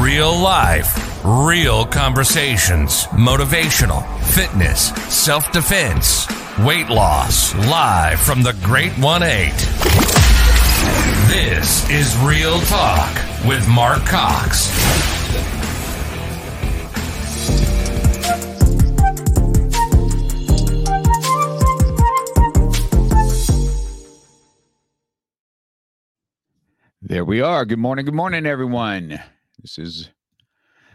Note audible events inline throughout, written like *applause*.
real life, real conversations, motivational, fitness, self defense, weight loss, live from the Great 1 8. This is Real Talk with Mark Cox. There we are. Good morning. Good morning, everyone. This is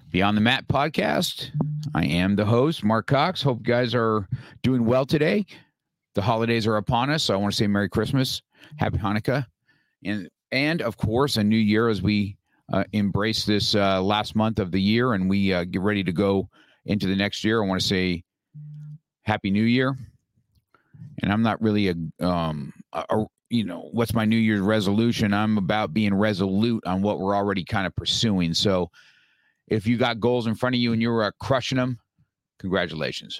Beyond the Mat podcast. I am the host, Mark Cox. Hope you guys are doing well today. The holidays are upon us, so I want to say Merry Christmas, Happy Hanukkah, and and of course a New Year as we uh, embrace this uh, last month of the year and we uh, get ready to go into the next year. I want to say Happy New Year. And I'm not really a um a, you know, what's my New Year's resolution? I'm about being resolute on what we're already kind of pursuing. So if you got goals in front of you and you're uh, crushing them, congratulations.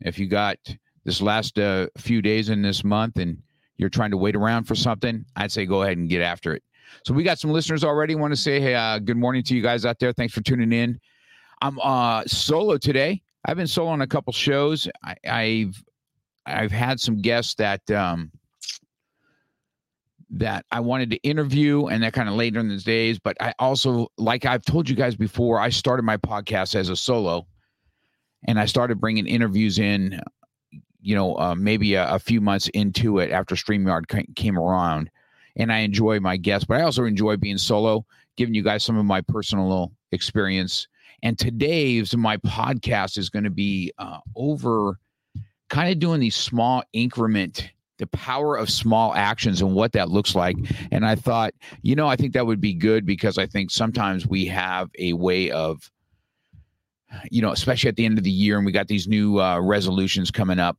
If you got this last uh, few days in this month and you're trying to wait around for something, I'd say go ahead and get after it. So we got some listeners already. Want to say hey, uh, good morning to you guys out there. Thanks for tuning in. I'm uh, solo today. I've been solo on a couple shows. I, I've I've had some guests that um, that I wanted to interview and that kind of later in the days. But I also, like I've told you guys before, I started my podcast as a solo and I started bringing interviews in, you know, uh, maybe a, a, few months into it after StreamYard came around. And I enjoy my guests, but I also enjoy being solo, giving you guys some of my personal experience. And today's my podcast is going to be uh, over kind of doing these small increment the power of small actions and what that looks like. And I thought, you know, I think that would be good because I think sometimes we have a way of, you know, especially at the end of the year, and we got these new uh, resolutions coming up,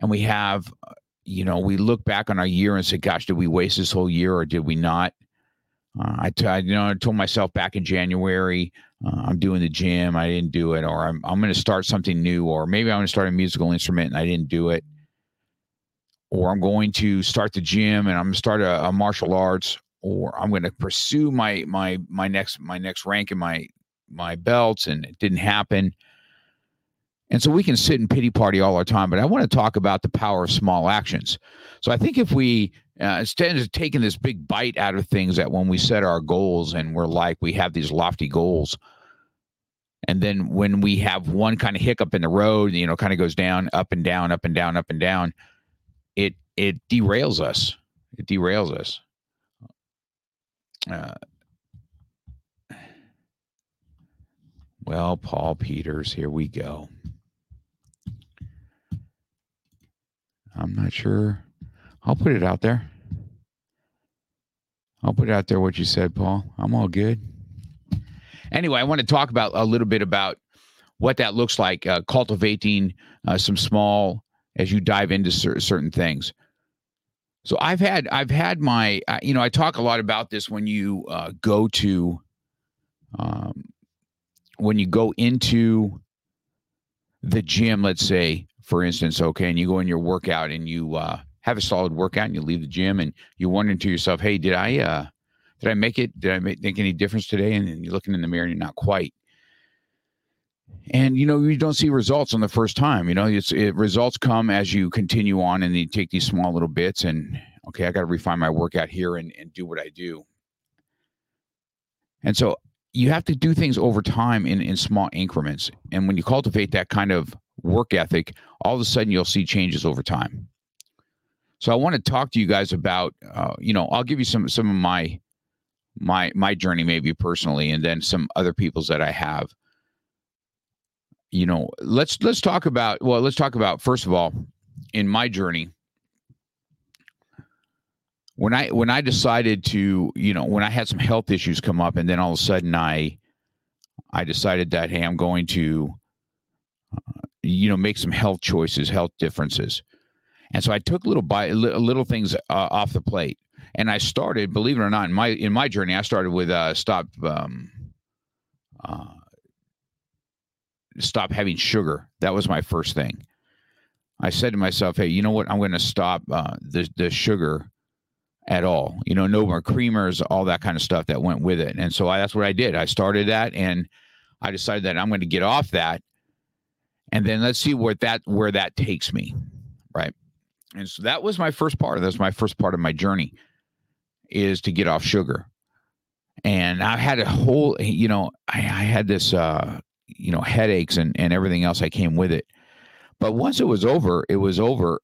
and we have, you know, we look back on our year and say, "Gosh, did we waste this whole year, or did we not?" Uh, I, t- I, you know, I told myself back in January, uh, I'm doing the gym, I didn't do it, or I'm I'm going to start something new, or maybe I'm going to start a musical instrument and I didn't do it or I'm going to start the gym and I'm going to start a, a martial arts, or I'm going to pursue my my my next my next rank in my my belts, and it didn't happen. And so we can sit and pity party all our time, but I want to talk about the power of small actions. So I think if we uh, instead of taking this big bite out of things, that when we set our goals and we're like we have these lofty goals, and then when we have one kind of hiccup in the road, you know, kind of goes down, up and down, up and down, up and down it derails us. It derails us. Uh, well, Paul Peters, here we go. I'm not sure. I'll put it out there. I'll put out there what you said, Paul. I'm all good. Anyway, I want to talk about a little bit about what that looks like, uh, cultivating uh, some small as you dive into cer- certain things. So I've had I've had my you know I talk a lot about this when you uh, go to um, when you go into the gym, let's say for instance, okay, and you go in your workout and you uh, have a solid workout and you leave the gym and you wonder to yourself, hey, did I uh, did I make it? Did I make, make any difference today? And, and you're looking in the mirror and you're not quite and you know you don't see results on the first time you know it's it, results come as you continue on and you take these small little bits and okay i got to refine my workout here and, and do what i do. And so you have to do things over time in, in small increments. And when you cultivate that kind of work ethic all of a sudden you'll see changes over time. So i want to talk to you guys about uh, you know i'll give you some some of my my my journey maybe personally and then some other people's that i have you know, let's let's talk about well, let's talk about first of all, in my journey, when I when I decided to, you know, when I had some health issues come up, and then all of a sudden I I decided that hey, I'm going to, uh, you know, make some health choices, health differences, and so I took little by little things uh, off the plate, and I started, believe it or not, in my in my journey, I started with uh, stop um, uh, stop having sugar. That was my first thing. I said to myself, hey, you know what? I'm going to stop uh, the the sugar at all. You know, no more creamers, all that kind of stuff that went with it. And so I, that's what I did. I started that and I decided that I'm going to get off that. And then let's see where that where that takes me. Right. And so that was my first part. That's my first part of my journey is to get off sugar. And I had a whole, you know, I, I had this uh, you know, headaches and, and everything else that came with it. But once it was over, it was over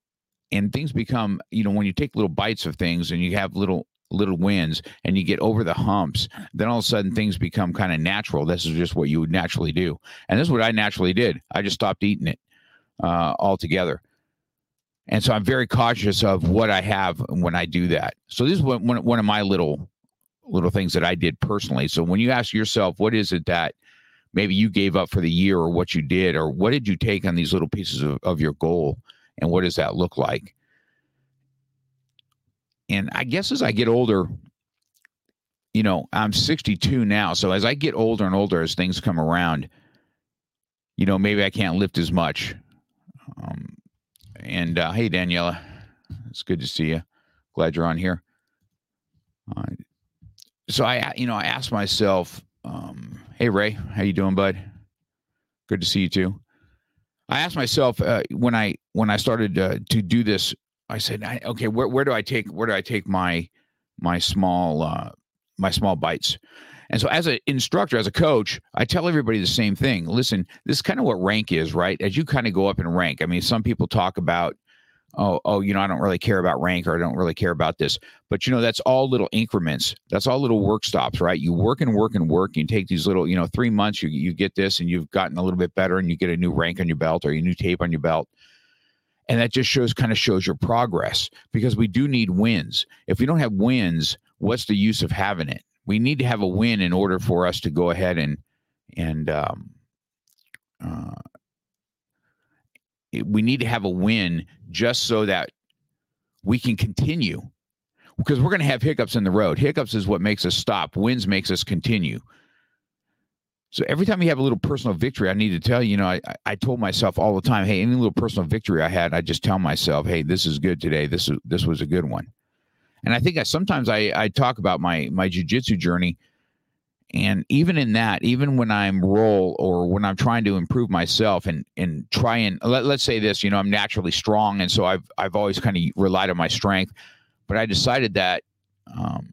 and things become you know when you take little bites of things and you have little little wins and you get over the humps then all of a sudden things become kind of natural. This is just what you would naturally do. And this is what i naturally did. I just stopped eating it uh, altogether. And so i'm very cautious of what i have when i do that. So this is one, one of my little little things that i did personally. So when you ask yourself what is it that maybe you gave up for the year or what you did or what did you take on these little pieces of, of your goal and what does that look like? And I guess as I get older, you know, I'm 62 now. So as I get older and older, as things come around, you know, maybe I can't lift as much. Um, and uh, hey, Daniela, it's good to see you. Glad you're on here. Uh, so I, you know, I asked myself, um, hey Ray, how you doing, bud? Good to see you too. I asked myself uh, when I when I started uh, to do this, I said, I, okay, where where do I take where do I take my my small uh, my small bites? And so, as an instructor, as a coach, I tell everybody the same thing. Listen, this is kind of what rank is, right? As you kind of go up in rank. I mean, some people talk about oh, oh, you know, I don't really care about rank or I don't really care about this. But you know, that's all little increments. That's all little work stops, right? You work and work and work. You take these little, you know, three months, you you get this and you've gotten a little bit better and you get a new rank on your belt or a new tape on your belt. And that just shows kind of shows your progress because we do need wins. If we don't have wins, what's the use of having it? We need to have a win in order for us to go ahead and and um, uh, we need to have a win just so that we can continue because we're going to have hiccups in the road. Hiccups is what makes us stop. Wins makes us continue. So every time you have a little personal victory, I need to tell you, you know, I, I told myself all the time, hey, any little personal victory I had, I just tell myself, hey, this is good today. This is this was a good one. And I think I sometimes I, I talk about my my jujitsu journey and even in that even when i'm roll or when i'm trying to improve myself and and try and let, let's say this you know i'm naturally strong and so i've i've always kind of relied on my strength but i decided that um,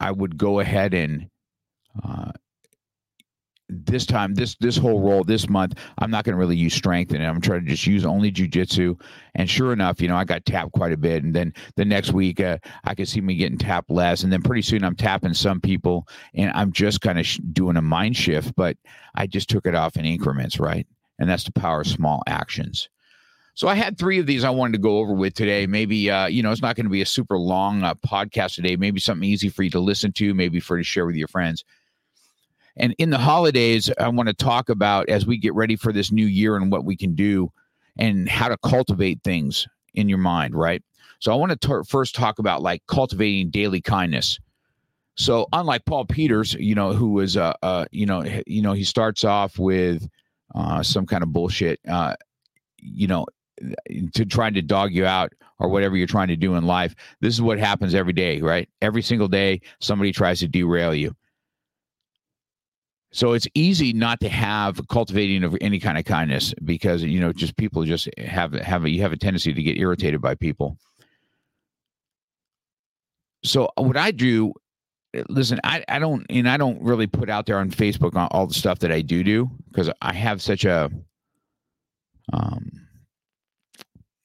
i would go ahead and uh, this time, this this whole role this month, I'm not going to really use strength and I'm trying to just use only jujitsu. And sure enough, you know, I got tapped quite a bit. And then the next week, uh, I could see me getting tapped less. And then pretty soon, I'm tapping some people, and I'm just kind of sh- doing a mind shift. But I just took it off in increments, right? And that's the power of small actions. So I had three of these I wanted to go over with today. Maybe uh, you know it's not going to be a super long uh, podcast today. Maybe something easy for you to listen to. Maybe for to share with your friends. And in the holidays, I want to talk about as we get ready for this new year and what we can do and how to cultivate things in your mind, right? So I want to t- first talk about like cultivating daily kindness. So unlike Paul Peters, you know, who was uh, uh you know, you know, he starts off with uh some kind of bullshit uh you know, to trying to dog you out or whatever you're trying to do in life. This is what happens every day, right? Every single day somebody tries to derail you. So it's easy not to have cultivating of any kind of kindness because you know just people just have have a, you have a tendency to get irritated by people. So what I do, listen, I, I don't and I don't really put out there on Facebook on all the stuff that I do do because I have such a um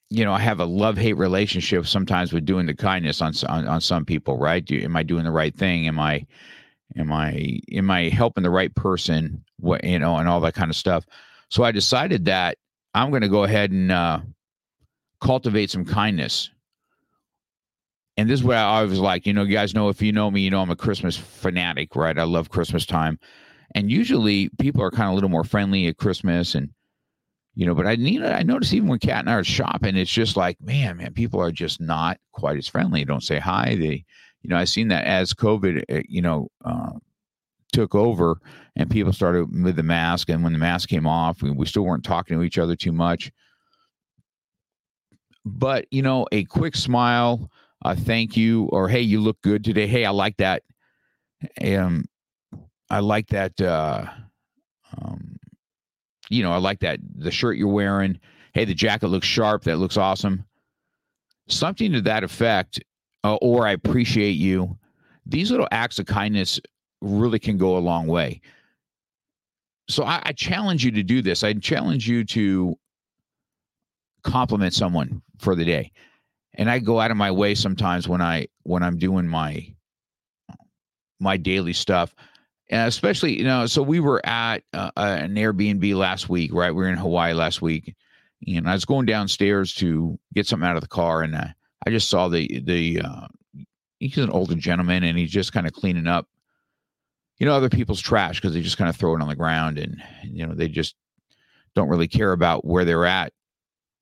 you know, I have a love hate relationship sometimes with doing the kindness on, on on some people, right? Do, am I doing the right thing? Am I am i am i helping the right person what you know and all that kind of stuff so i decided that i'm going to go ahead and uh, cultivate some kindness and this is what I always like. You know, you guys know if you know me, you know I'm a Christmas fanatic, right? I love Christmas time, and usually people are kind of a little more friendly at Christmas, and you know. But I need I notice even when Kat and I are shopping, it's just like, man, man, people are just not quite as friendly. They don't say hi. They, you know, I've seen that as COVID, uh, you know, uh, took over and people started with the mask, and when the mask came off, we, we still weren't talking to each other too much. But you know, a quick smile a thank you, or hey, you look good today. Hey, I like that. Um, I like that. Uh, um, you know, I like that the shirt you're wearing. Hey, the jacket looks sharp. That looks awesome. Something to that effect, uh, or I appreciate you. These little acts of kindness really can go a long way. So I, I challenge you to do this. I challenge you to compliment someone for the day and I go out of my way sometimes when I when I'm doing my my daily stuff, and especially you know. So we were at uh, an Airbnb last week, right? We were in Hawaii last week, and I was going downstairs to get something out of the car, and uh, I just saw the the uh, he's an older gentleman, and he's just kind of cleaning up, you know, other people's trash because they just kind of throw it on the ground, and you know they just don't really care about where they're at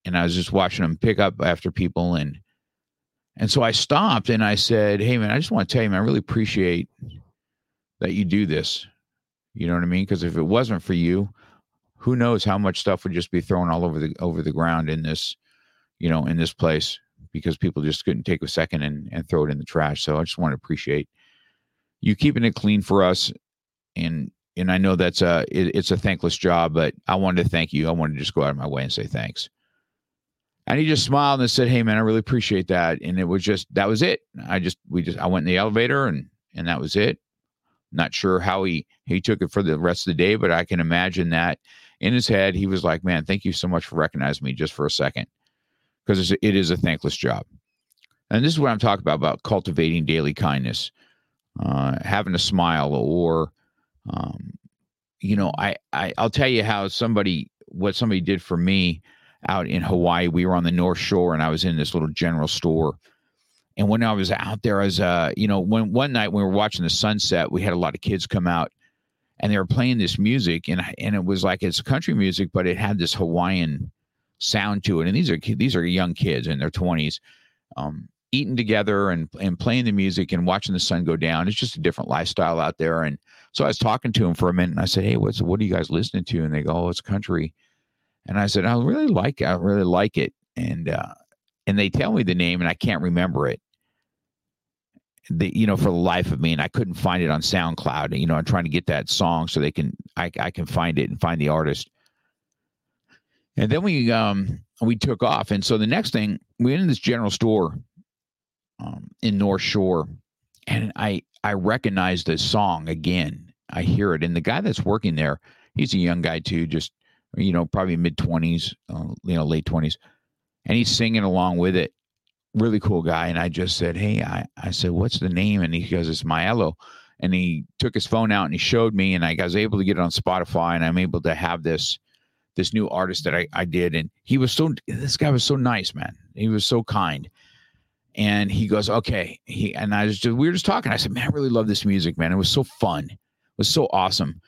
and I was just watching him pick up after people and and so I stopped and I said, "Hey man, I just want to tell you, man, I really appreciate that you do this. You know what I mean? Because if it wasn't for you, who knows how much stuff would just be thrown all over the over the ground in this, you know, in this place because people just couldn't take a second and, and throw it in the trash. So I just want to appreciate you keeping it clean for us and and I know that's a it, it's a thankless job, but I wanted to thank you. I wanted to just go out of my way and say thanks. And he just smiled and said, Hey man, I really appreciate that. And it was just that was it. I just we just I went in the elevator and and that was it. Not sure how he he took it for the rest of the day, but I can imagine that in his head he was like, Man, thank you so much for recognizing me just for a second. Because it is a thankless job. And this is what I'm talking about about cultivating daily kindness, uh, having a smile, or um, you know, I, I I'll tell you how somebody what somebody did for me out in Hawaii. We were on the North Shore, and I was in this little general store. And when I was out there, as uh, you know, when one night we were watching the sunset, we had a lot of kids come out, and they were playing this music, and and it was like it's country music, but it had this Hawaiian sound to it. And these are these are young kids in their twenties, um, eating together and and playing the music and watching the sun go down. It's just a different lifestyle out there. And so I was talking to them for a minute, and I said, "Hey, what's what are you guys listening to?" And they go, "Oh, it's country." And I said, I really like it. I really like it. And uh, and they tell me the name and I can't remember it. The, you know, for the life of me, and I couldn't find it on SoundCloud. You know, I'm trying to get that song so they can I, I can find it and find the artist. And then we um we took off. And so the next thing we went in this general store um, in North Shore, and I I recognize the song again. I hear it, and the guy that's working there, he's a young guy too, just you know, probably mid 20s, uh, you know, late 20s. And he's singing along with it. Really cool guy. And I just said, Hey, I, I said, What's the name? And he goes, It's Myelo. And he took his phone out and he showed me, and I was able to get it on Spotify, and I'm able to have this this new artist that I, I did. And he was so this guy was so nice, man. He was so kind. And he goes, Okay. He and I was just we were just talking. I said, Man, I really love this music, man. It was so fun. It was so awesome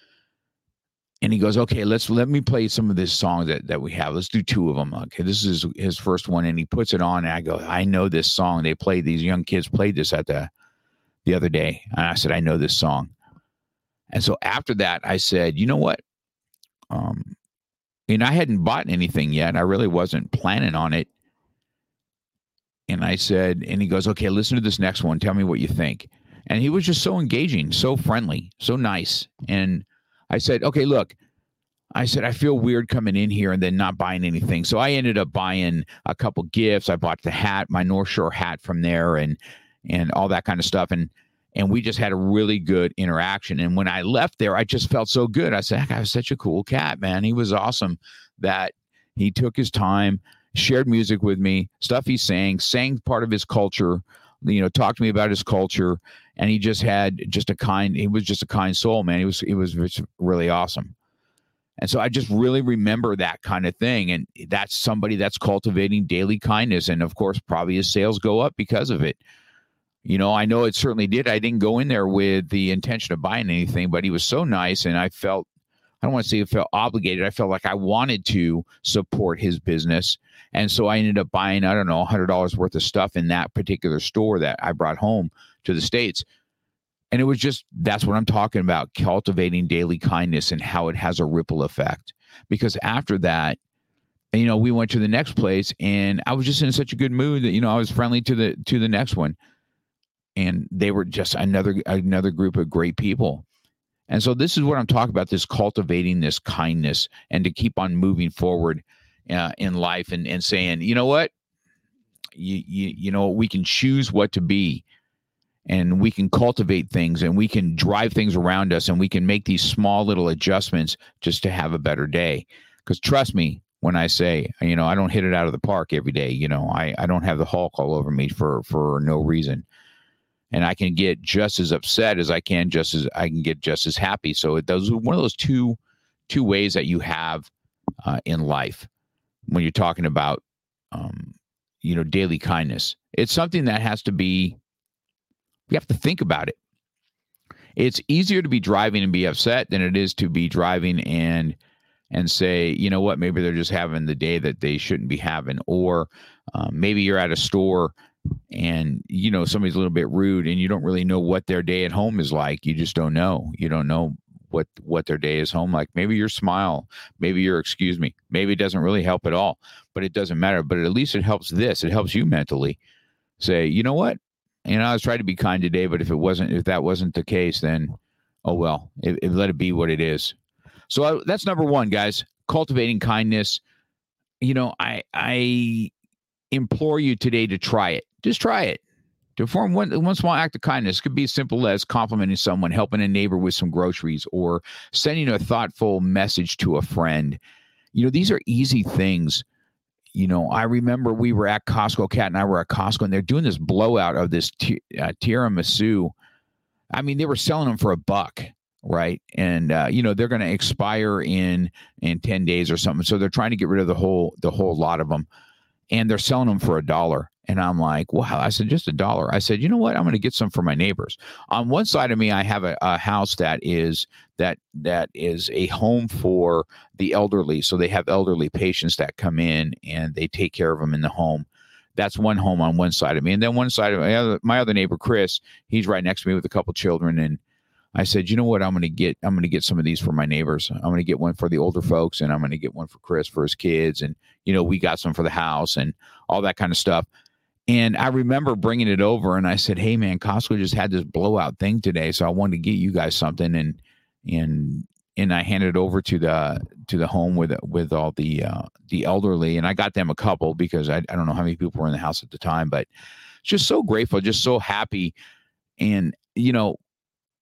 and he goes, okay, let's let me play some of this song that that we have. Let's do two of them. Okay, this is his first one, and he puts it on. And I go, I know this song. They played these young kids played this at the the other day, and I said, I know this song. And so after that, I said, you know what? Um, and I hadn't bought anything yet. I really wasn't planning on it. And I said, and he goes, okay, listen to this next one. Tell me what you think. And he was just so engaging, so friendly, so nice, and I said, okay, look, I said, I feel weird coming in here and then not buying anything. So I ended up buying a couple gifts. I bought the hat, my North Shore hat from there and and all that kind of stuff. And and we just had a really good interaction. And when I left there, I just felt so good. I said, "I was such a cool cat, man. He was awesome that he took his time, shared music with me, stuff he sang, sang part of his culture, you know, talked to me about his culture and he just had just a kind he was just a kind soul man he was he was really awesome and so i just really remember that kind of thing and that's somebody that's cultivating daily kindness and of course probably his sales go up because of it You know, I know it certainly did. I didn't go in there with the intention of buying anything, but he was so nice and I felt I don't want to say I felt obligated. I felt like I wanted to support his business. And so I ended up buying, I don't know, $100 worth of stuff in that particular store that I brought home to the States. And it was just, that's what I'm talking about cultivating daily kindness and how it has a ripple effect. Because after that, you know, we went to the next place and I was just in such a good mood that, you know, I was friendly to the, to the next one. And they were just another, another group of great people and so this is what I'm talking about this cultivating this kindness and to keep on moving forward uh, in life and, and saying, you know what? You, you, you know, we can choose what to be and we can cultivate things and we can drive things around us and we can make these small little adjustments just to have a better day. Because trust me, when I say, you know, I don't hit it out of the park every day, you know, I, I don't have the Hulk all over me for, for no reason and I can get just as upset as I can, just as I can get just as happy. So those are one of those two two ways that you have uh, in life when you're talking about um, you know daily kindness. It's something that has to be. You have to think about it. It's easier to be driving and be upset than it is to be driving and and say, you know what, maybe they're just having the day that they shouldn't be having, or um, maybe you're at a store and you know somebody's a little bit rude and you don't really know what their day at home is like. You just don't know. You don't know what what their day is home like. Maybe your smile maybe your excuse me maybe it doesn't really help at all but it doesn't matter. But at least it helps this. It helps you mentally say you know what? You know i was trying to be kind today but if it wasn't if that wasn't the case then oh well it, it let it be what it is. So I, that's number one guys. Cultivating kindness. You know i i implore you today to try it just try it. To perform one, one small act of kindness could be as simple as complimenting someone, helping a neighbor with some groceries, or sending a thoughtful message to a friend. You know, these are easy things. You know, I remember we were at Costco, Kat and I were at Costco, and they're doing this blowout of this t- uh, tiramisu. I mean, they were selling them for a buck, right? And uh, you know, they're going to expire in in ten days or something. So they're trying to get rid of the whole the whole lot of them, and they're selling them for a dollar. And I'm like, wow. I said, just a dollar. I said, you know what? I'm going to get some for my neighbors. On one side of me, I have a, a, house that is that that is a home for the elderly. So they have elderly patients that come in and they take care of them in the home. That's one home on one side of me, and then one side of my other, my other neighbor, Chris. He's right next to me with a couple children, and I said, you know what? I'm going to get I'm going to get some of these for my neighbors. I'm going to get one for the older folks, and I'm going to get one for Chris for his kids, and you know we got some for the house and all that kind of stuff. And I remember bringing it over and I said, Hey man, Costco just had this blowout thing today. So I wanted to get you guys something. And, and, and I handed it over to the, to the home with, with all the, uh, the elderly. And I got them a couple because I, I don't know how many people were in the house at the time, but just so grateful, just so happy. And, you know,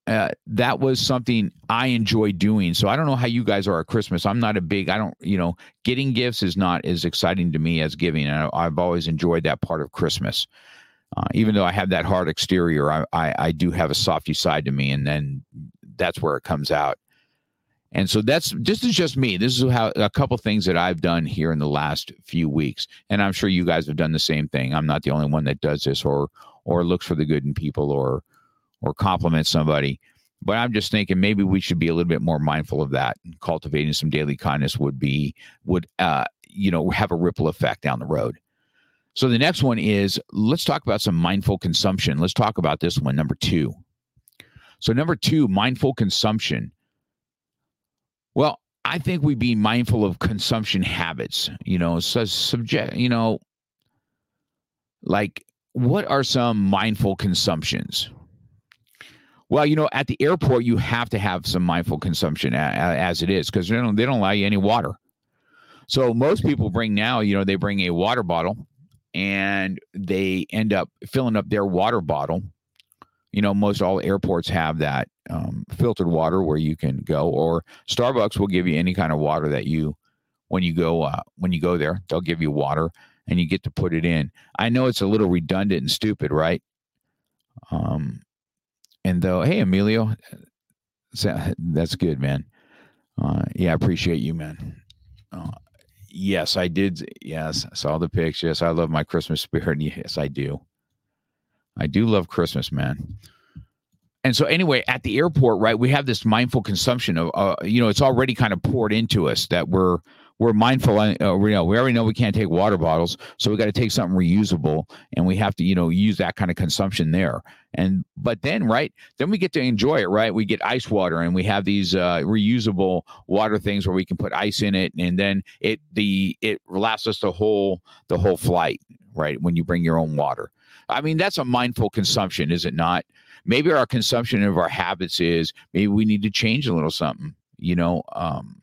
uh, that was something I enjoy doing. So I don't know how you guys are at Christmas. I'm not a big, I don't, you know, getting gifts is not as exciting to me as giving. And I, have always enjoyed that part of Christmas. Uh, even though I have that hard exterior, I, I, I do have a softy side to me, and then that's where it comes out. And so that's this is just me. This is how a couple things that I've done here in the last few weeks, and I'm sure you guys have done the same thing. I'm not the only one that does this, or or looks for the good in people, or or compliment somebody. But I'm just thinking maybe we should be a little bit more mindful of that. Cultivating some daily kindness would be would uh, you know have a ripple effect down the road. So the next one is let's talk about some mindful consumption. Let's talk about this one, number two. So number two, mindful consumption. Well, I think we be mindful of consumption habits. You know, so subject. You know, like what are some mindful consumptions? Well, you know, at the airport, you have to have some mindful consumption as it is because they don't, they don't allow you any water. So most people bring now, you know, they bring a water bottle and they end up filling up their water bottle. You know, most all airports have that um, filtered water where you can go, or Starbucks will give you any kind of water that you, when you go, uh, when you go there, they'll give you water and you get to put it in. I know it's a little redundant and stupid, right? Um, and though, hey, Emilio, *laughs* that's good, man. Uh, yeah, I appreciate you, man. Uh, yes, I did. Yes, I saw the pics. Yes, I love my Christmas spirit. *laughs* Yes, I do. I do love Christmas, man. And so, anyway, at the airport, right, we have this mindful consumption of, uh, you know, it's already kind of poured into us that we're we're mindful. Uh, you know, we already know we can't take water bottles, so we got to take something reusable, and we have to, you know, use that kind of consumption there. And but then, right, then we get to enjoy it, right? We get ice water, and we have these uh, reusable water things where we can put ice in it, and then it the it lasts us the whole the whole flight, right? When you bring your own water. I mean, that's a mindful consumption, is it not? Maybe our consumption of our habits is maybe we need to change a little something. You know, um,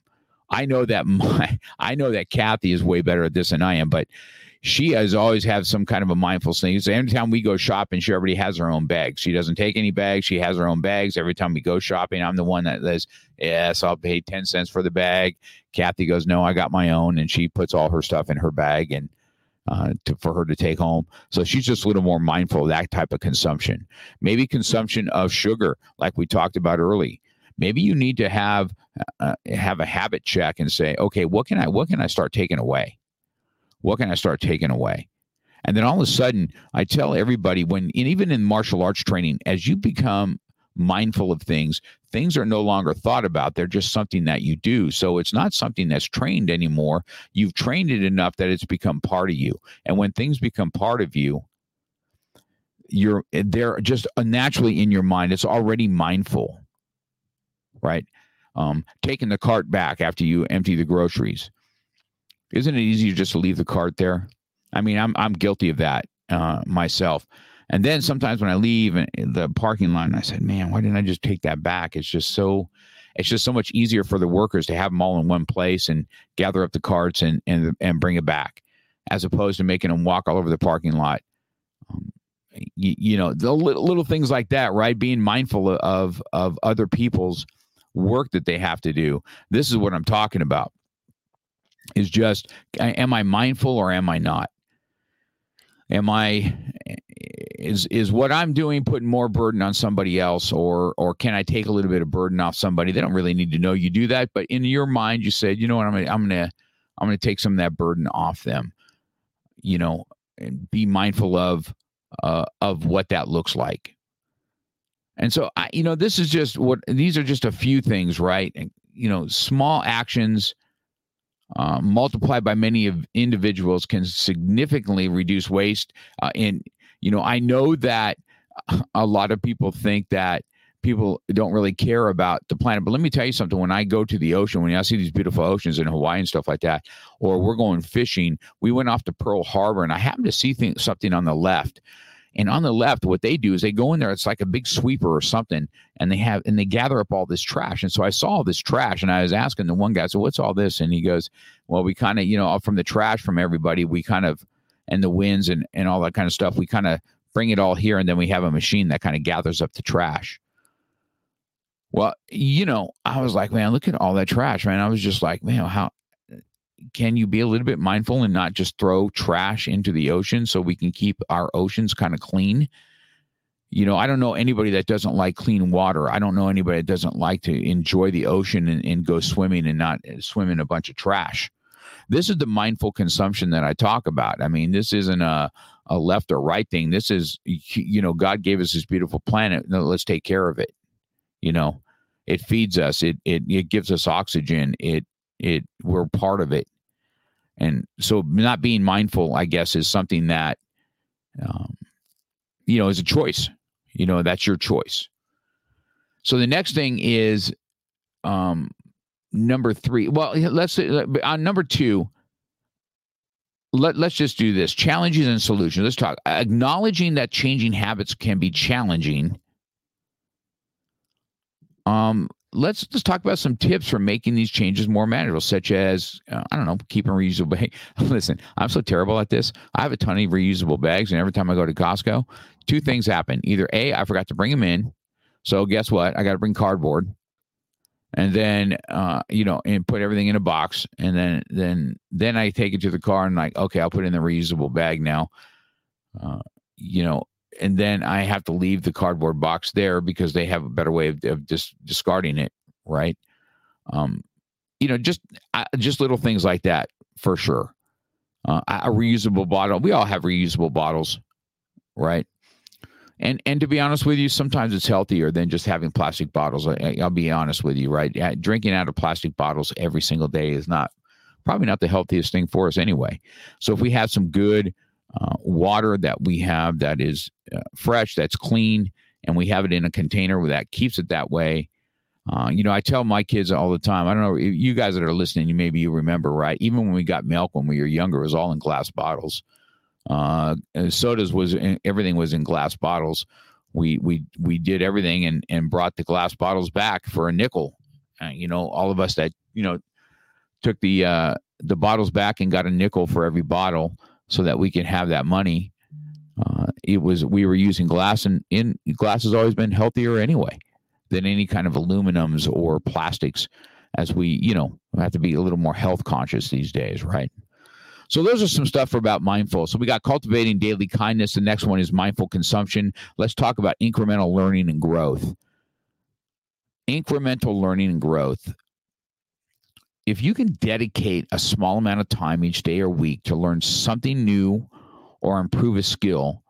I know that *laughs* my I know that Kathy is way better at this than I am, but she has always had some kind of a mindful thing. So anytime we go shopping, she already has her own bags. She doesn't take any bags. She has her own bags. Every time we go shopping, I'm the one that says, Yes, I'll pay 10 cents for the bag. Kathy goes, No, I got my own. And she puts all her stuff in her bag. And uh, to, for her to take home. So she's just a little more mindful of that type of consumption. Maybe consumption of sugar, like we talked about early. Maybe you need to have uh, have a habit check and say, okay, what can I what can I start taking away? What can I start taking away? And then all of a sudden, I tell everybody when, and even in martial arts training, as you become mindful of things. Things are no longer thought about. They're just something that you do. So it's not something that's trained anymore. You've trained it enough that it's become part of you. And when things become part of you, you're they're just naturally in your mind. It's already mindful, right? Um, taking the cart back after you empty the groceries. Isn't it easier just to leave the cart there? I mean, I'm I'm guilty of that uh, myself. And then sometimes when I leave the parking lot, I said, "Man, why didn't I just take that back?" It's just so, it's just so much easier for the workers to have them all in one place and gather up the carts and and and bring it back, as opposed to making them walk all over the parking lot. Um, you, you, know, the little, little things like that, right? Being mindful of of other people's work that they have to do. This is what I'm talking about. Is just, am I mindful or am I not? Am I is is what I'm doing putting more burden on somebody else or or can I take a little bit of burden off somebody? They don't really need to know you do that, but in your mind you said, you know what, I'm gonna I'm gonna I'm gonna take some of that burden off them, you know, and be mindful of uh of what that looks like. And so I you know, this is just what these are just a few things, right? And, you know, small actions uh, multiplied by many of individuals can significantly reduce waste uh, and you know, I know that a lot of people think that people don't really care about the planet. But let me tell you something. When I go to the ocean, when I see these beautiful oceans in Hawaii and stuff like that, or we're going fishing, we went off to Pearl Harbor and I happened to see something on the left. And on the left, what they do is they go in there. It's like a big sweeper or something, and they have and they gather up all this trash. And so I saw all this trash, and I was asking the one guy, "So what's all this?" And he goes, "Well, we kind of, you know, from the trash from everybody, we kind of and the winds and, and all that kind of stuff, we kind of bring it all here and then we have a machine that kind of gathers up the trash. Well, you know, I was like, man, look at all that trash, man. I was just like, man, how can you be a little bit mindful and not just throw trash into the ocean so we can keep our oceans kind of clean? You know, I don't know anybody that doesn't like clean water. I don't know anybody that doesn't like to enjoy the ocean and, and go swimming and not uh, swim in a bunch of trash. This is the mindful consumption that I talk about. I mean, this isn't a, a left or right thing. This is, you know, God gave us this beautiful planet. No, let's take care of it. You know, it feeds us. It it it gives us oxygen. It it we're part of it. And so, not being mindful, I guess, is something that, um, you know, is a choice. You know, that's your choice. So the next thing is um, number three. Well, let's on uh, number two. Let, let's just do this challenges and solutions. Let's talk. Acknowledging that changing habits can be challenging. Um, let's let's talk about some tips for making these changes more manageable, such as uh, I don't know, keeping reusable bag. *laughs* Listen, I'm so terrible at this. I have a ton of reusable bags, and every time I go to Costco, two things happen: either a, I forgot to bring them in, so guess what? I got to bring cardboard, and then uh, you know, and put everything in a box, and then then then I take it to the car and like, okay, I'll put it in the reusable bag now. Uh, you know, and then I have to leave the cardboard box there because they have a better way of, of just discarding it, right? Um, you know, just uh, just little things like that for sure. Uh, a reusable bottle. We all have reusable bottles, right? and and to be honest with you, sometimes it's healthier than just having plastic bottles. I, will be honest with you, right? Drinking out of plastic bottles every single day is not probably not the healthiest thing for us anyway. So if we have some good uh, water that we have that is uh, fresh, that's clean, and we have it in a container that keeps it that way. Uh, you know, I tell my kids all the time. I don't know you guys that are listening. You maybe you remember, right? Even when we got milk when we were younger, it was all in glass bottles. Uh, sodas was in, everything was in glass bottles. We we we did everything and and brought the glass bottles back for a nickel. You know, all of us that you know took the uh, the bottles back and got a nickel for every bottle so that we can have that money. Uh, it was we were using glass, and in glass has always been healthier anyway than any kind of aluminums or plastics. As we, you know, have to be a little more health conscious these days, right? So those are some stuff about mindful. So we got cultivating daily kindness. The next one is mindful consumption. Let's talk about incremental learning and growth. Incremental learning and growth if you can dedicate a small amount of time each day or week to learn something new or improve a skill,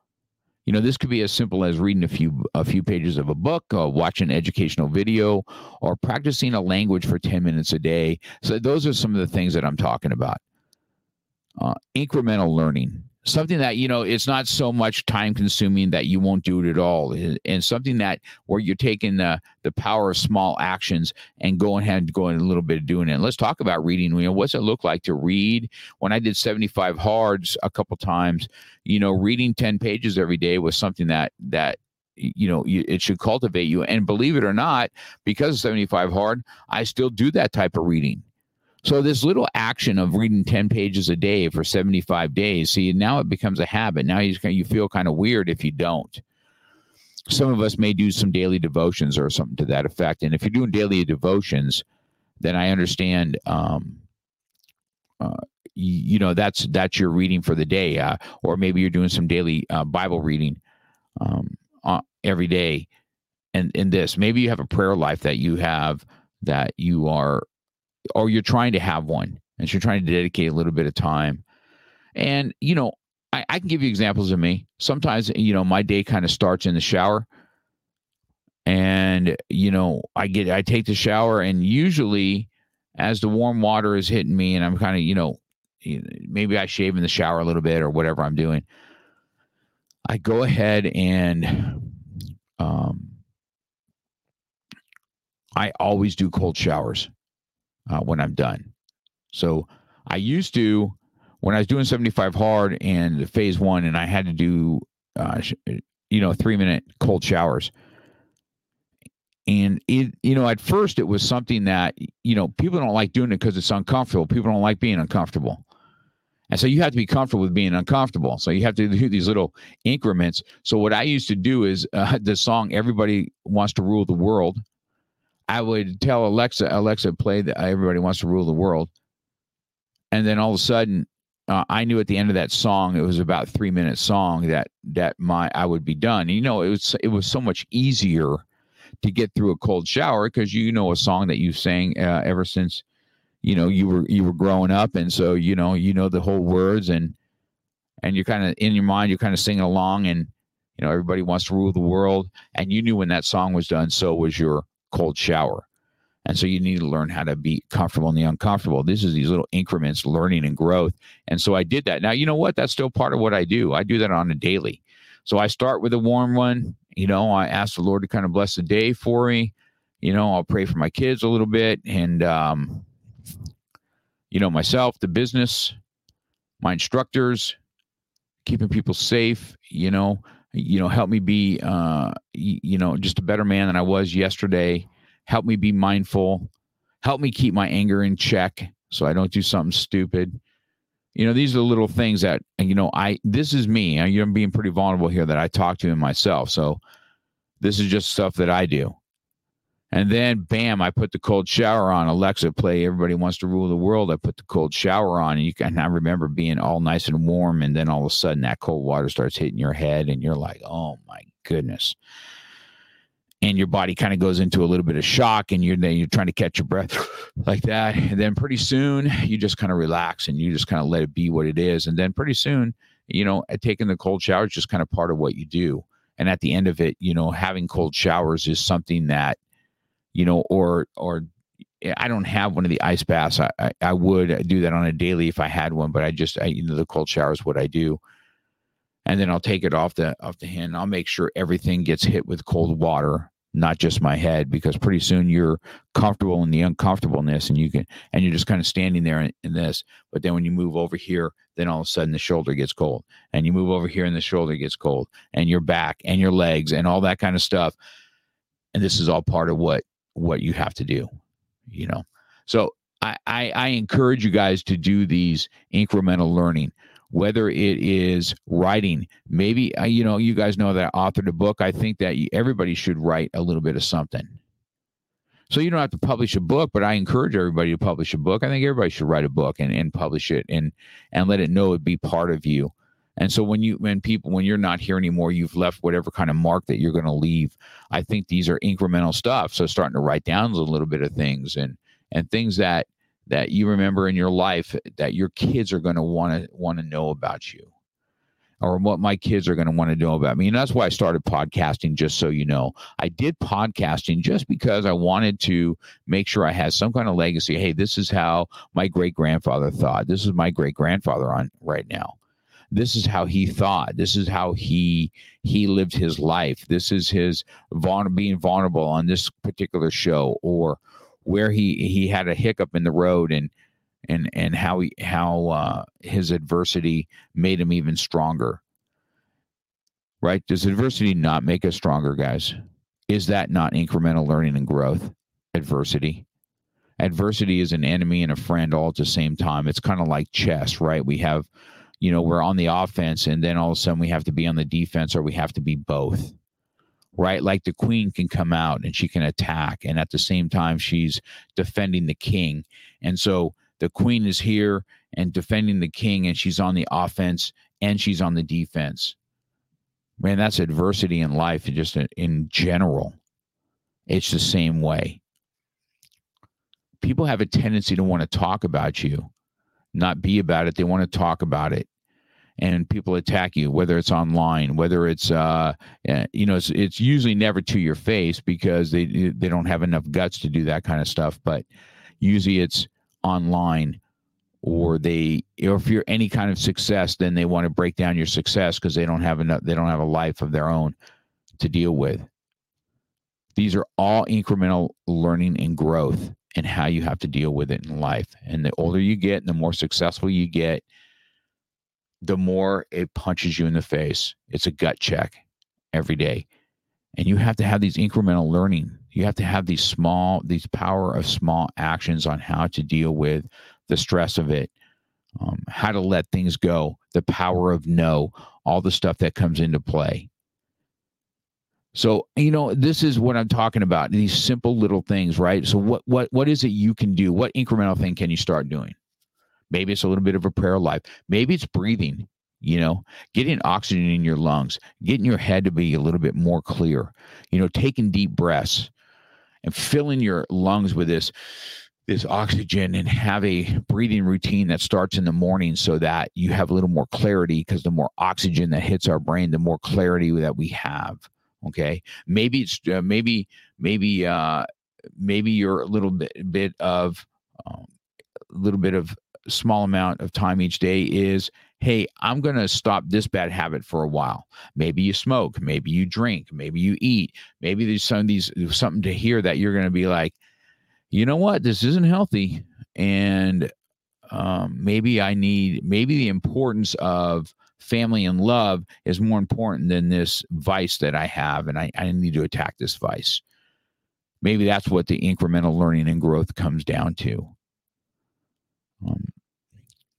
you know this could be as simple as reading a few a few pages of a book, uh, watching an educational video, or practicing a language for ten minutes a day. So those are some of the things that I'm talking about. Uh, incremental learning something that you know it's not so much time consuming that you won't do it at all. And something that where you're taking the the power of small actions and going ahead and going a little bit of doing it. And let's talk about reading. You know what's it look like to read? When i did 75 hards a couple times you know reading 10 pages every day was something that that you know it should cultivate you. And believe it or not because of 75 hard i still do that type of reading so this little action of reading 10 pages a day for 75 days, see, now it becomes a habit. Now you, you feel kind of weird if you don't. Some of us may do some daily devotions or something to that effect. And if you're doing daily devotions, then I understand, um, uh, you, know, that's that's your reading for the day. Uh, or maybe you're doing some daily uh, Bible reading um, uh, every day. And in this, maybe you have a prayer life that you have that you are or you're trying to have one and you're trying to dedicate a little bit of time. And, you know, I, I can give you examples of me. Sometimes, you know, my day kind of starts in the shower. And, you know, I get, I take the shower, and usually as the warm water is hitting me, and I'm kind of, you know, maybe I shave in the shower a little bit or whatever I'm doing, I go ahead and, um, I always do cold showers uh, when I'm done. So I used to, when I was doing 75 hard and phase one, and I had to do, uh, you know, three minute cold showers. And it, you know, at first it was something that, you know, people don't like doing it because it's uncomfortable. People don't like being uncomfortable. And so you have to be comfortable with being uncomfortable. So you have to do these little increments. So what I used to do is *laughs* uh, the song "Everybody Wants to Rule the World." I would tell Alexa, Alexa, play the Everybody Wants to Rule the World. And then all of a sudden, uh, I knew at the end of that song, it was about three minute song that that my I would be done. You know, it was it was so much easier to get through a cold shower because you know a song that you sang uh, ever since you know you were you were growing up, and so you know you know the whole words and and you're kind of in your mind you're kind of singing along and you know everybody wants to rule the world and you knew when that song was done so was your cold shower. And so you need to learn how to be comfortable in the uncomfortable. This is these little increments, learning and growth. And so I did that. Now, you know what? That's still part of what I do. I do that on a daily. So I start with a warm one. You know, I ask the Lord to kind of bless the day for me. You know, I'll pray for my kids a little bit and, um, you know, myself, the business, my instructors, keeping people safe, you know, you know, help me be, uh, you know, just a better man than I was yesterday. Help me be mindful. Help me keep my anger in check so I don't do something stupid. You know, these are the little things that, you know, I, this is me. I'm being pretty vulnerable here that I talk to in myself. So this is just stuff that I do. And then, bam, I put the cold shower on. Alexa, play Everybody Wants to Rule the World. I put the cold shower on. And you can, I remember being all nice and warm. And then all of a sudden, that cold water starts hitting your head. And you're like, oh my goodness. And your body kind of goes into a little bit of shock. And you're, then you're trying to catch your breath *sighs* like that. And then pretty soon, you just kind of relax and you just kind of let it be what it is. And then pretty soon, you know, uh, taking the cold shower is just kind of part of what you do. and at the end of it, you know, having cold showers is something that, you know, or or eh, I don't have one of the ice baths. I, I, I would do that on a daily if I had one, but I just I, you know the cold shower is what I do, and then I'll take it off the off the hand. I'll make sure everything gets hit with cold water, not just my head, because pretty soon you're comfortable in the uncomfortableness, and you can and you're just kind of standing there in, in this. But then when you move over here, then all of a sudden the shoulder gets cold, and you move over here and the shoulder gets cold, and your back and your legs and all that kind of stuff. And this is all part of what what you have to do you know? So I, I, I encourage you guys to do these incremental learning whether it is writing. Maybe uh, you know you guys know that I authored a book. I think that everybody should write a little bit of something. So you don't have to publish a book but i encourage everybody to publish a book. I think everybody should write a book and, and publish it and and let it know it be part of you and so when you when people when you're not here anymore, you've left whatever kind of mark that you're going to leave. I think these are incremental stuff. So starting to write down a little bit of things and and things that that you remember in your life that your kids are going to want to want to know about you or what my kids are going to want to know about me. And that's why I started podcasting, just so you know. I did podcasting just because I wanted to make sure I had some kind of legacy. Hey, this is how my great grandfather thought. This is my great grandfather on right now this is how he thought. This is how he he lived his life. This is his vulnerable being vulnerable on this particular show or where he he had a hiccup in the road and and and how he how uh, his adversity made him even stronger. Right? Does adversity not make us stronger guys? Is that not incremental learning and growth? Adversity. Adversity is an enemy and a friend all at the same time. It's kind of like chess right? We have you know, we're on the offense and then all of a sudden we have to be on the defense or we have to be both. Right? Like the queen can come out and she can attack and at the same time she's defending the king. And so the queen is here and defending the king and she's on the offense and she's on the defense. Man, that's adversity in life just in general. It's the same way. People have a tendency to want to talk about you not be about it. They want to talk about it. And people attack you, whether it's online, whether it's, uh, eh, you know, it's, it's usually never to your face because they they don't have enough guts to do that kind of stuff. But usually it's online, or they, or if you're any kind of success, then they want to break down your success because they don't have enough. They don't have a life of their own to deal with. These are all incremental learning and growth and how you have to deal with it in life. And the older you get and the more successful you get, the more it punches you in the face. It's a gut check every day. And you have to have these incremental learning. You have to have these small, these power of small actions on how to deal with the stress of it, um, how to let things go, the power of no, all the stuff that comes into play. So, you know, this is what I'm talking about. These simple little things, right? So what what what is it you can do? What incremental thing can you start doing? Maybe it's a little bit of a prayer life. Maybe it's breathing, you know, getting oxygen in your lungs, getting your head to be a little bit more clear, you know, taking deep breaths and filling your lungs with this this oxygen and have a breathing routine that starts in the morning so that you have a little more clarity because the more oxygen that hits our brain the more clarity that we have Okay, maybe it's uh, maybe maybe uh, maybe you're a little bit bit of a um, little bit of small amount of time each day is hey i'm going to stop this bad habit for a while. Maybe you smoke maybe you drink maybe you eat maybe there's some of these something to hear that you're going to be like you know what? This isn't healthy. And um, maybe i need maybe the importance of family and love is more important than this vice that I have, and I, I need to attack this vice. Maybe that's what the incremental learning and growth comes down to. Um,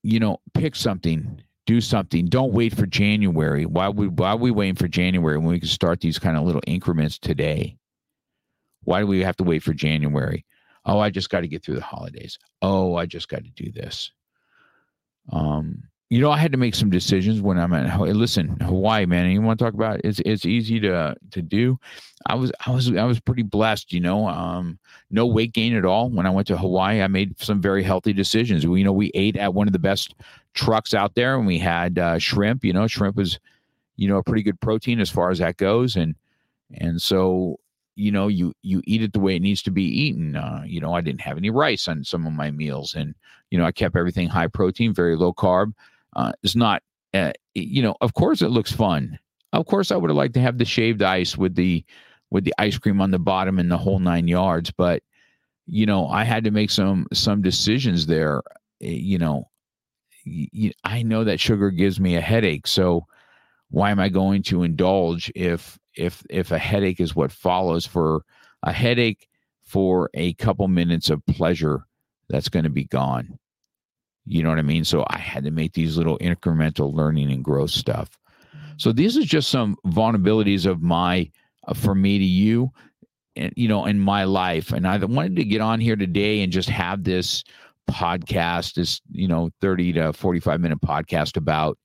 you know, pick something, do something. Don't wait for January. Why we why are we waiting for January when we can start these kind of little increments today? Why do we have to wait for January? Oh, I just got to get through the holidays. Oh, I just got to do this. Um, you know, I had to make some decisions when I'm at Hawaii. listen, Hawaii, man. You want to talk about it? it's it's easy to to do. I was I was I was pretty blessed, you know. Um, no weight gain at all. When I went to Hawaii, I made some very healthy decisions. We, you know, we ate at one of the best trucks out there, and we had uh, shrimp. You know, shrimp is you know, a pretty good protein as far as that goes. And, and so, you know, you, you eat it the way it needs to be eaten. Uh, you know, I didn't have any rice on some of my meals and, you know, I kept everything high protein, very low carb. Uh, it's not, uh, you know, of course it looks fun. Of course I would have liked to have the shaved ice with the, with the ice cream on the bottom and the whole nine yards, but, you know, I had to make some, some decisions there. You know, I know that sugar gives me a headache. So why am I going to indulge if if if a headache is what follows for a headache for a couple minutes of pleasure that's going to be gone. You know what I mean? So I had to make these little incremental learning and growth stuff. So these are just some vulnerabilities of my uh, for me to you and you know in my life and I wanted to get on here today and just have this podcast, this, you know, 30 to 45 minute podcast about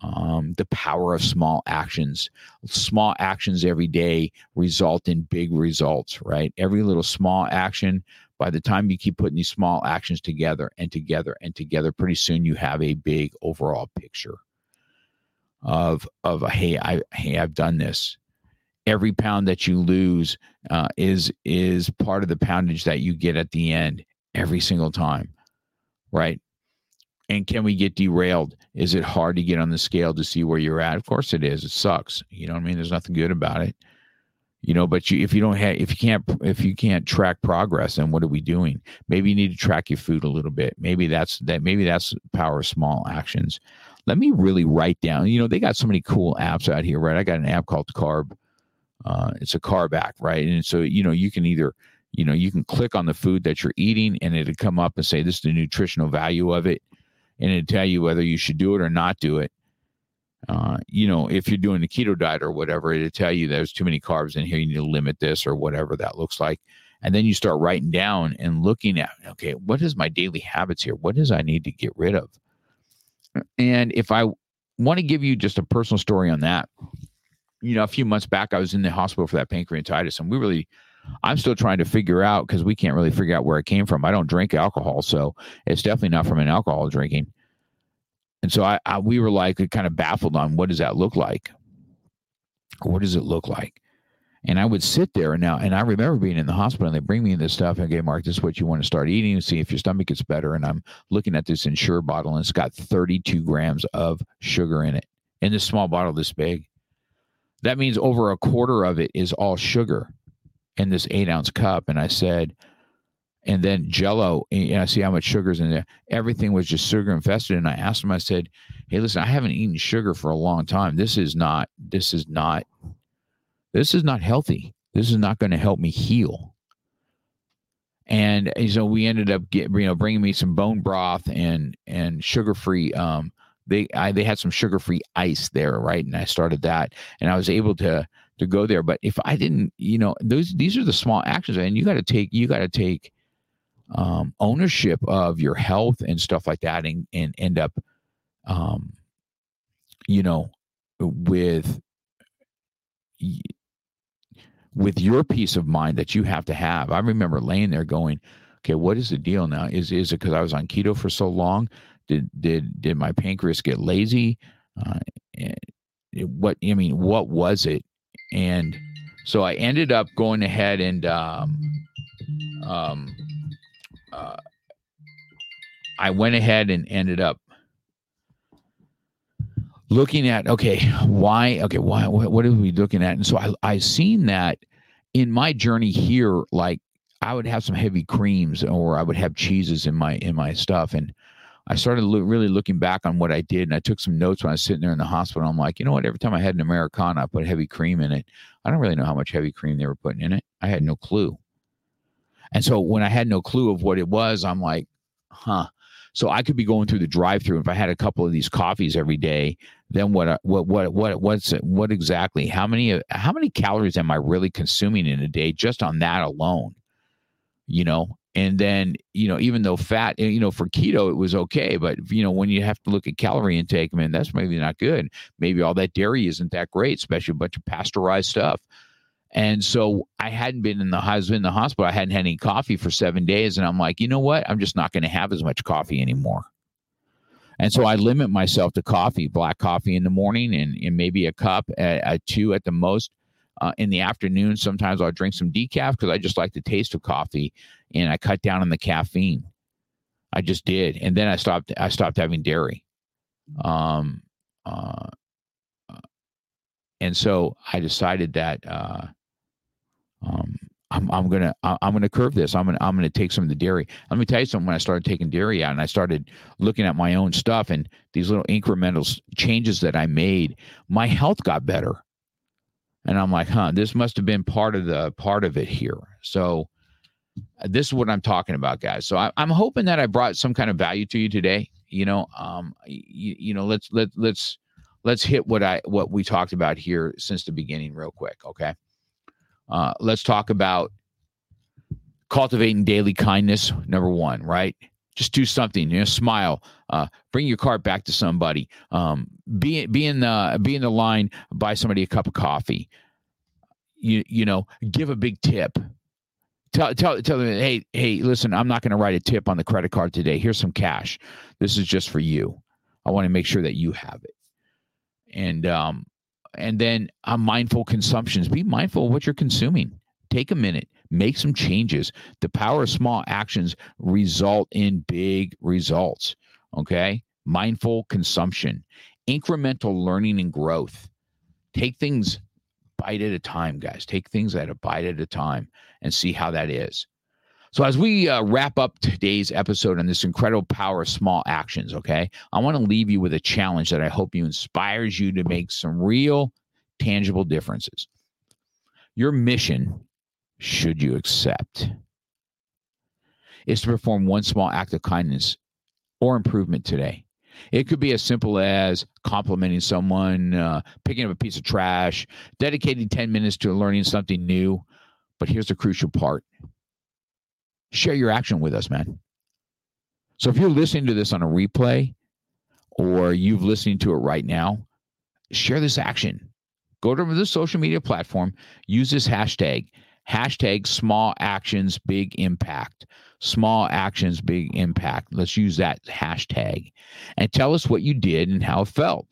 um, the power of small actions. Small actions every day result in big results, right? Every little small action, by the time you keep putting these small actions together and together and together, pretty soon you have a big overall picture of of hey, I hey, I've done this. Every pound that you lose uh, is is part of the poundage that you get at the end every single time, right? And can we get derailed? Is it hard to get on the scale to see where you're at? Of course it is. It sucks. You know what I mean? There's nothing good about it. You know, but you, if you don't have, if you can't, if you can't track progress, then what are we doing? Maybe you need to track your food a little bit. Maybe that's that. Maybe that's power of small actions. Let me really write down. You know, they got so many cool apps out here, right? I got an app called Carb. Uh, it's a carb app, right? And so you know, you can either you know you can click on the food that you're eating and it'll come up and say this is the nutritional value of it and it'll tell you whether you should do it or not do it uh, you know if you're doing the keto diet or whatever it'll tell you there's too many carbs in here you need to limit this or whatever that looks like and then you start writing down and looking at okay what is my daily habits here what does i need to get rid of and if i want to give you just a personal story on that you know a few months back i was in the hospital for that pancreatitis and we really I'm still trying to figure out because we can't really figure out where it came from. I don't drink alcohol, so it's definitely not from an alcohol drinking. And so I, I we were like kind of baffled on what does that look like? What does it look like? And I would sit there and now, and I remember being in the hospital and they bring me this stuff and okay, Mark, this is what you want to start eating and see if your stomach gets better. And I'm looking at this Ensure bottle and it's got 32 grams of sugar in it in this small bottle this big. That means over a quarter of it is all sugar in this eight ounce cup. And I said, and then jello, and I see how much sugar's in there. Everything was just sugar infested. And I asked him, I said, Hey, listen, I haven't eaten sugar for a long time. This is not, this is not, this is not healthy. This is not going to help me heal. And so we ended up get, you know, bringing me some bone broth and, and sugar free, um, they, I, they had some sugar free ice there. Right. And I started that and I was able to, to go there. But if I didn't, you know, those these are the small actions, and you got to take you got to take um, ownership of your health and stuff like that, and and end up, um, you know, with with your peace of mind that you have to have. I remember laying there going, okay, what is the deal now? Is is it because I was on keto for so long? Did did did my pancreas get lazy? Uh, eh, what I mean, what was it? and so I ended up going ahead and um, um, uh, I went ahead and ended up looking at okay why okay why what are we looking at and so I I seen that in my journey here like I would have some heavy creams or I would have cheeses in my in my stuff and I started lo- really looking back on what I did, and I took some notes when I was sitting there in the hospital. I'm like, you know what? Every time I had an Americano, I put heavy cream in it. I don't really know how much heavy cream they were putting in it. I had no clue. And so when I had no clue of what it was, I'm like, huh. So I could be going through the drive-through. If I had a couple of these coffees every day, then what? Uh, what? What? What? What's? What exactly? How many? Uh, how many calories am I really consuming in a day just on that alone? You know, and then you know even though fat eh, you know for keto it was okay but you know when you have to look at calorie intake I mean that's maybe not good maybe all that dairy isn't that great especially a bunch of pasteurized stuff and so i hadn't been in the I in the hospital i hadn't had any coffee for seven days and i'm like you know what i'm just not going to have as much coffee anymore And so I limit myself to coffee, black coffee in the morning, and, and maybe a cup at, at two at the most. Uh, in the afternoon, sometimes I'll drink some decaf because I just like the taste of coffee, and I cut down on the caffeine. I just did, and then I stopped. I stopped having dairy. Um, uh, uh and so I decided that uh, um, I'm, I'm gonna I'm gonna curve this. I'm gonna I'm gonna take some of the dairy. Let me tell you something. When I started taking dairy out and I started looking at my own stuff and these little incremental changes that I made, my health got better. And I'm like, huh, this must have been part of the part of it here. So uh, this is what I'm talking about, guys. So I, am hoping that I brought some kind of value to you today. You know, um, you, you know, let's let let's let's hit what I what we talked about here since the beginning, real quick. Okay. Uh, let's talk about cultivating daily kindness. Number one, right? Just do something. You know, smile. Uh, bring your cart back to somebody. Um, be be in the be in the line. Buy somebody a cup of coffee. You you know, give a big tip. Tell tell tell them, hey hey, listen, I'm not going to write a tip on the credit card today. Here's some cash. This is just for you. I want to make sure that you have it. And um, and then uh, mindful consumptions. Be mindful of what you're consuming. Take a minute, make some changes. The power of small actions result in big results. Okay. Mindful consumption, incremental learning and growth. Take things bite at a time, guys. Take things at a bite at a time and see how that is. So, as we uh, wrap up today's episode on this incredible power of small actions, okay, I want to leave you with a challenge that I hope you inspires you to make some real, tangible differences. Your mission, should you accept, is to perform one small act of kindness or improvement today. It could be as simple as complimenting someone, uh, picking up a piece of trash, dedicating 10 minutes to learning something new. But here's the crucial part share your action with us, man. So if you're listening to this on a replay or you've listening to it right now, share this action. Go to the social media platform, use this hashtag, hashtag small actions, big impact. Small actions, big impact. Let's use that hashtag and tell us what you did and how it felt.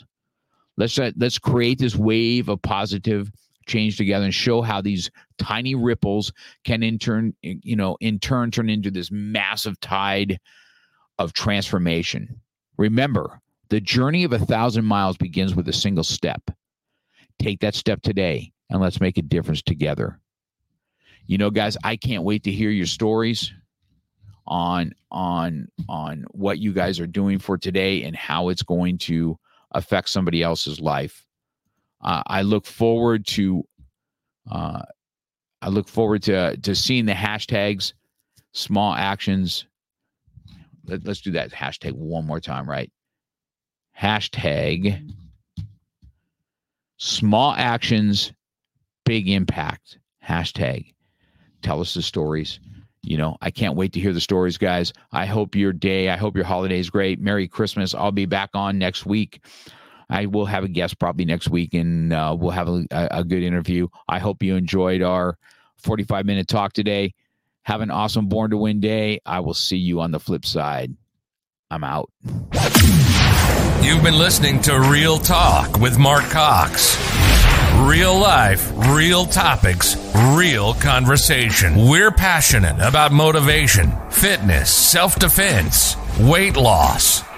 Let's uh, let's create this wave of positive change together and show how these tiny ripples can in turn, you know, in turn turn into this massive tide of transformation. Remember, the journey of a thousand miles begins with a single step. Take that step today and let's make a difference together. You know, guys, I can't wait to hear your stories on on on what you guys are doing for today and how it's going to affect somebody else's life. Uh, I look forward to uh, I look forward to to seeing the hashtags, small actions. Let, let's do that hashtag one more time, right? Hashtag small actions, big impact. Hashtag tell us the stories. You know, I can't wait to hear the stories, guys. I hope your day, I hope your holiday is great. Merry Christmas. I'll be back on next week. I will have a guest probably next week, and uh, we'll have a, a good interview. I hope you enjoyed our 45 minute talk today. Have an awesome Born to Win day. I will see you on the flip side. I'm out. You've been listening to Real Talk with Mark Cox. Real life, real topics, real conversation. We're passionate about motivation, fitness, self defense, weight loss